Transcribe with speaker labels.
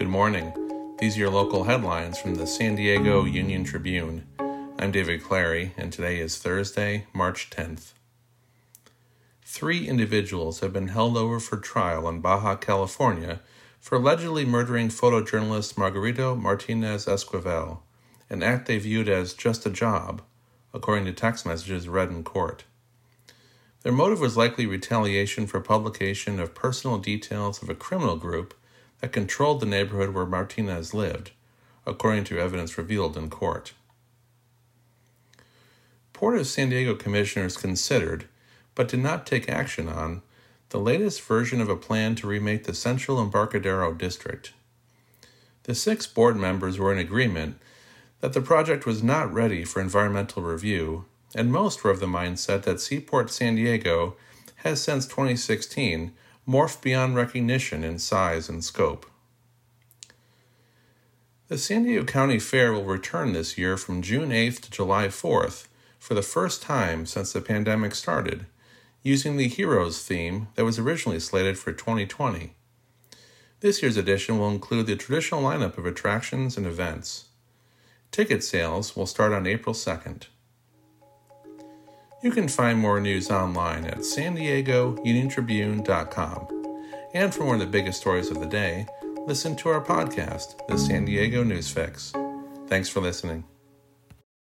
Speaker 1: Good morning. These are your local headlines from the San Diego Union Tribune. I'm David Clary, and today is Thursday, March 10th. Three individuals have been held over for trial in Baja California for allegedly murdering photojournalist Margarito Martinez Esquivel, an act they viewed as just a job, according to text messages read in court. Their motive was likely retaliation for publication of personal details of a criminal group that controlled the neighborhood where Martinez lived, according to evidence revealed in court. Port of San Diego commissioners considered, but did not take action on, the latest version of a plan to remake the Central Embarcadero District. The six board members were in agreement that the project was not ready for environmental review, and most were of the mindset that Seaport San Diego has since 2016 morphed beyond recognition in size and scope. The San Diego County Fair will return this year from June 8th to July 4th for the first time since the pandemic started, using the Heroes theme that was originally slated for 2020. This year's edition will include the traditional lineup of attractions and events. Ticket sales will start on April 2nd. You can find more news online at san diego uniontribune.com. And for one of the biggest stories of the day, listen to our podcast, the San Diego News Fix. Thanks for listening.